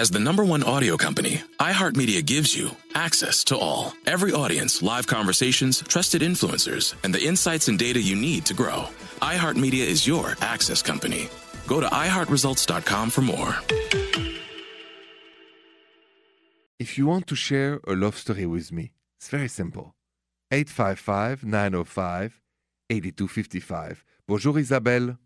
As the number one audio company, iHeartMedia gives you access to all. Every audience, live conversations, trusted influencers, and the insights and data you need to grow. iHeartMedia is your access company. Go to iHeartResults.com for more. If you want to share a love story with me, it's very simple. 855 905 8255. Bonjour Isabelle.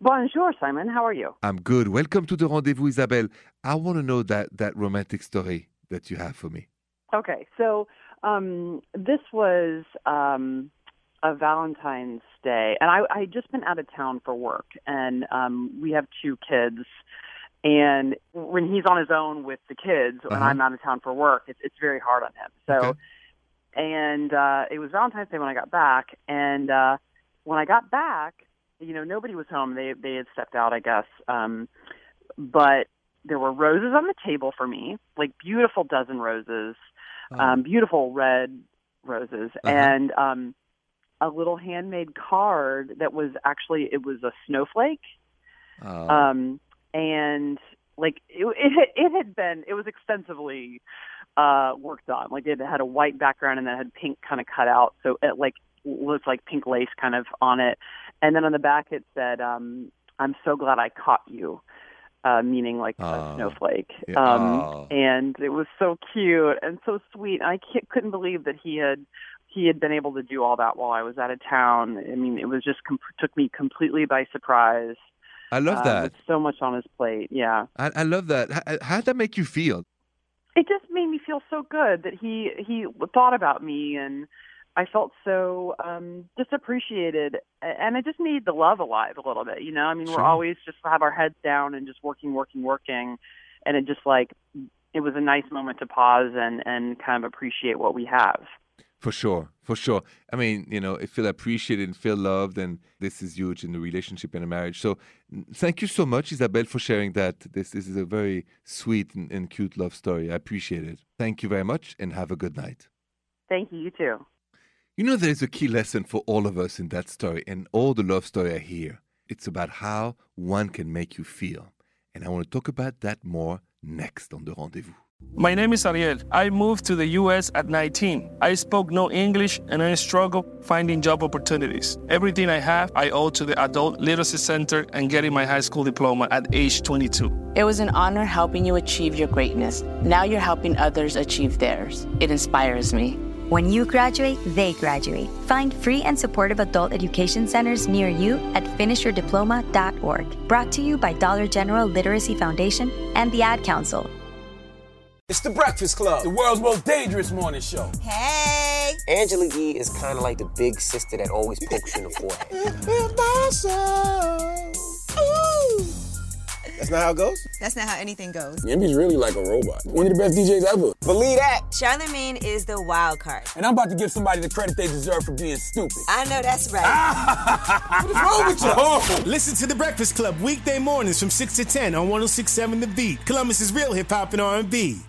Bonjour, Simon. How are you? I'm good. Welcome to the rendezvous, Isabelle. I want to know that, that romantic story that you have for me. Okay, so um, this was um, a Valentine's Day, and I, I had just been out of town for work, and um, we have two kids. And when he's on his own with the kids, and Uh-huh. I'm out of town for work, it's, it's very hard on him. So, Okay. and uh, it was Valentine's Day when I got back, and uh, when I got back, you know, nobody was home. They they had stepped out, I guess. Um, but there were roses on the table for me, like beautiful dozen roses, um, beautiful red roses, Uh-huh. and um, a little handmade card that was actually it was a snowflake, Uh, um, and like it, it had- it had been it was extensively uh, worked on. Like it had a white background and then had pink kind of cut out, so it like looked like pink lace kind of on it. And then on the back it said, um, "I'm so glad I caught you," uh, meaning like Ah. a snowflake. Yeah. Um, Ah. And it was so cute and so sweet. I couldn't believe that he had he had been able to do all that while I was out of town. I mean, it was just com- took me completely by surprise. I love uh, that. So much on his plate. Yeah. I, I love that. How, how did that make you feel? it just made me feel so good that he he thought about me and I felt so um just appreciated and I just made the love alive a little bit, you know? I mean, Sure. we're always just have our heads down and just working, working, working and it just like it was a nice moment to pause and and kind of appreciate what we have. For sure, for sure. I mean, you know, feel appreciated and feel loved, and this is huge in a relationship and a marriage. So, thank you so much, Isabel, for sharing that. This, this is a very sweet and, and cute love story. I appreciate it. Thank you very much, and have a good night. Thank you, you too. You know, there's a key lesson for all of us in that story, and all the love story I hear. It's about how one can make you feel. And I want to talk about that more next on the rendezvous. My name is Ariel. I moved to the US at 19. I spoke no English and I struggled finding job opportunities. Everything I have, I owe to the Adult Literacy Center and getting my high school diploma at age 22. It was an honor helping you achieve your greatness. Now you're helping others achieve theirs. It inspires me. When you graduate, they graduate. Find free and supportive adult education centers near you at finishyourdiploma.org. Brought to you by Dollar General Literacy Foundation and the Ad Council. It's the Breakfast Club, the world's most dangerous morning show. Hey! Angela Yee is kind of like the big sister that always pokes you in the forehead. That's not how it goes? That's not how anything goes. Envy's really like a robot. One of the best DJs ever. Believe that. Charlemagne is the wild card. And I'm about to give somebody the credit they deserve for being stupid. I know that's right. what is wrong with you? Oh, listen to the Breakfast Club weekday mornings from 6 to 10 on 1067 The Beat. Columbus's real hip hop and R&B.